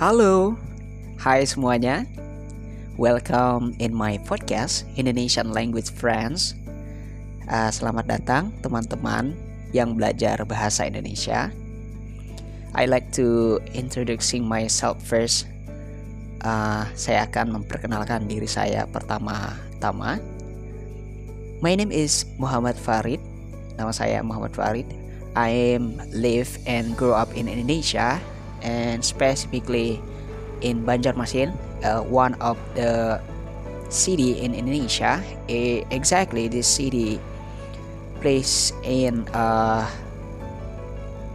Halo, hai semuanya. Welcome in my podcast Indonesian Language Friends. Uh, selamat datang teman-teman yang belajar bahasa Indonesia. I like to introducing myself first. Uh, saya akan memperkenalkan diri saya pertama-tama. My name is Muhammad Farid. Nama saya Muhammad Farid. I am live and grow up in Indonesia and specifically in Banjarmasin, uh, one of the city in Indonesia. Uh, exactly, this city placed in uh,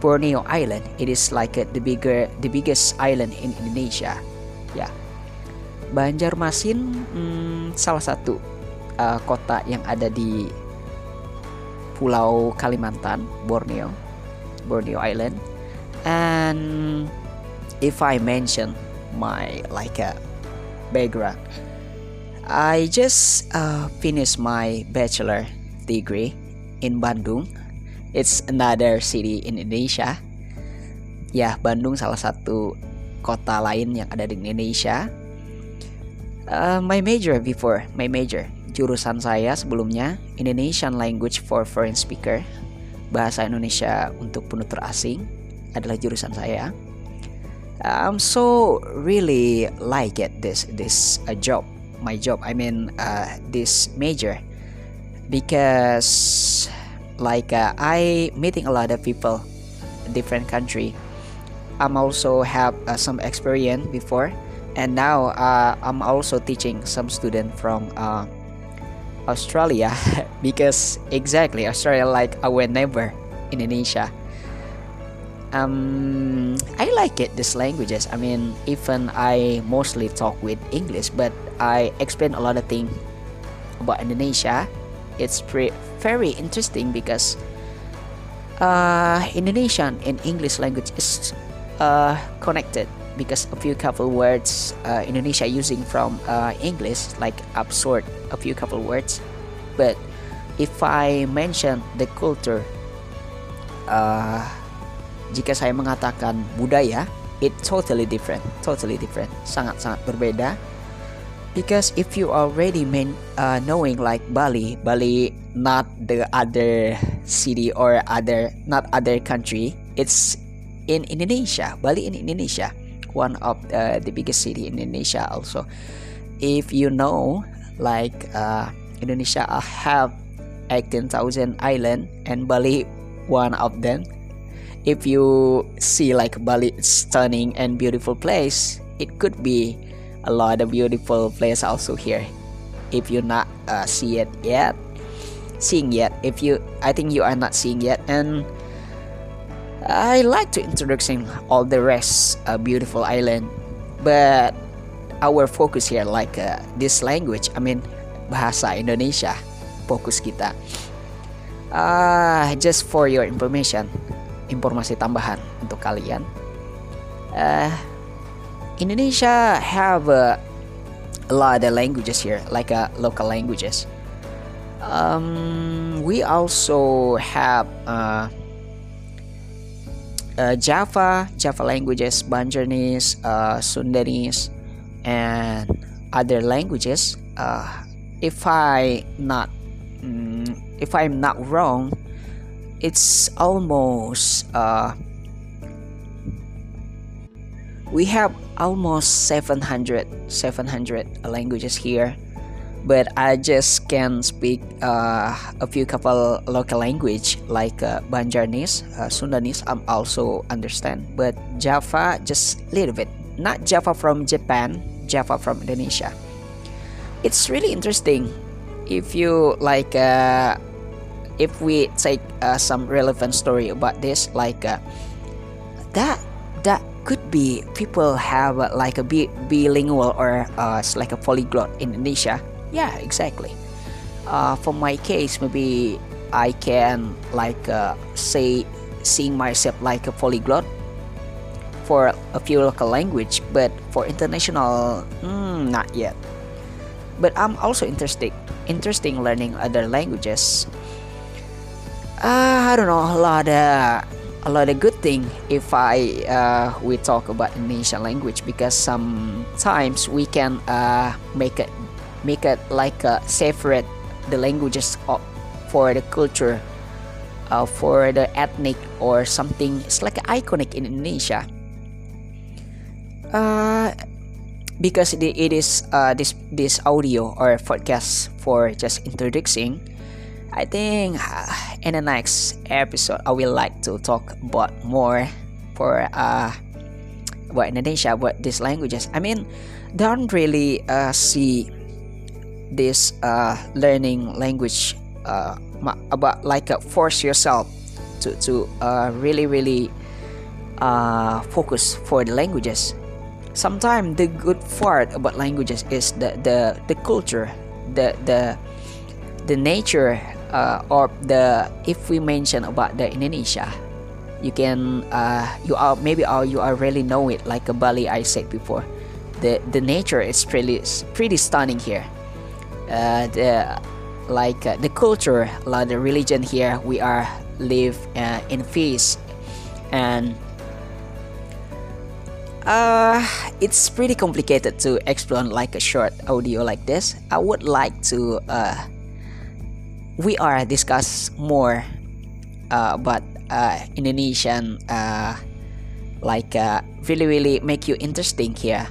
Borneo Island. It is like the bigger, the biggest island in Indonesia. Yeah. Banjarmasin hmm, salah satu uh, kota yang ada di Pulau Kalimantan, Borneo, Borneo Island and if I mention my like a background I just uh, finished my bachelor degree in Bandung. It's another city in Indonesia. Ya Bandung salah satu kota lain yang ada di Indonesia. Uh, my major before my major jurusan saya sebelumnya Indonesian language for foreign speaker bahasa Indonesia untuk penutur asing adalah jurusan saya. I'm so really like it this this uh, job, my job. I mean uh, this major because like uh, I meeting a lot of people, different country. I'm also have uh, some experience before, and now uh, I'm also teaching some student from uh, Australia because exactly Australia like our neighbor Indonesia um, I like it these languages. I mean, even I mostly talk with English, but I explain a lot of things about Indonesia. It's very interesting because uh, Indonesian and English language is uh, connected because a few couple words uh, Indonesia using from uh, English like absorb a few couple words, but if I mention the culture. Jika saya mengatakan budaya, it totally different, totally different, sangat-sangat berbeda. Because if you already mean uh, knowing like Bali, Bali not the other city or other not other country, it's in Indonesia, Bali in Indonesia, one of uh, the biggest city in Indonesia also. If you know like uh, Indonesia have 18,000 island and Bali one of them if you see like Bali stunning and beautiful place, it could be a lot of beautiful place also here. If you not uh, see it yet, seeing yet, if you, I think you are not seeing yet, and I like to introducing all the rest uh, beautiful island, but our focus here like uh, this language, I mean bahasa Indonesia, fokus kita. Uh, just for your information, informasi tambahan untuk kalian. Uh, Indonesia have a, a lot of languages here, like uh, local languages. Um, we also have uh, uh, Java, Java languages, Banjarnese, uh, Sundanese, and other languages. Uh, if I not, mm, if I'm not wrong, it's almost uh, we have almost 700 700 languages here but i just can speak uh, a few couple local language like uh, banjarnese uh, sundanese i'm also understand but java just little bit. Not java from japan java from indonesia. It's really interesting. If you like uh, if we take uh, some relevant story about this like uh, that that could be people have uh, like a bi- bilingual or uh, like a polyglot in Indonesia. Yeah exactly. Uh, for my case maybe I can like uh, say seeing myself like a polyglot for a few local language but for international mm, not yet. But I'm also interested interesting learning other languages uh, I don't know. A lot of a a lot of good thing if I uh, we talk about Indonesian language because sometimes we can uh, make it make it like uh, separate the languages for the culture uh, for the ethnic or something. It's like iconic in Indonesia. Uh, because it is uh, this this audio or podcast for just introducing I think uh, in the next episode I will like to talk about more for uh about Indonesia about these languages. I mean, don't really uh, see this uh, learning language uh, about like uh, force yourself to to uh, really really uh, focus for the languages. Sometimes the good part about languages is the the the culture, the the the nature uh, or the if we mention about the Indonesia you can uh, you are maybe are you are really know it like a Bali I said before. The the nature is pretty pretty stunning here. Uh, the like uh, the culture like the religion here we are live uh, in peace. And uh, it's pretty complicated to explain like a short audio like this. I would like to uh, we are discuss more uh, about uh, Indonesian uh, like uh, really really make you interesting here.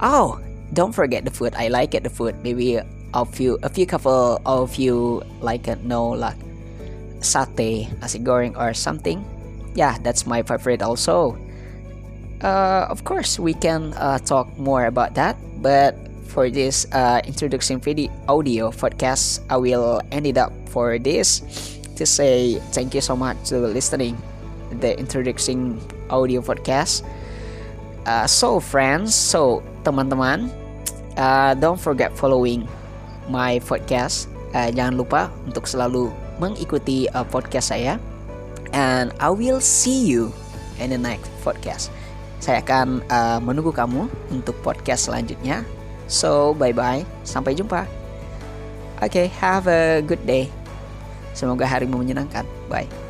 Oh, don't forget the food. I like it the food. Maybe a few a few couple of you like uh, know like sate, nasi goreng or something. Yeah, that's my favorite also. Uh, of course, we can talk more about that, but for this uh, introduction video audio podcast. I will end it up for this to say thank you so much to listening the introducing audio podcast. Uh, so friends so teman-teman uh, don't forget following my podcast. Uh, jangan lupa untuk selalu mengikuti uh, podcast saya. And I will see you in the next podcast. Saya akan uh, menunggu kamu untuk podcast selanjutnya So, bye-bye. Sampai jumpa. Oke, okay, have a good day. Semoga harimu menyenangkan. Bye.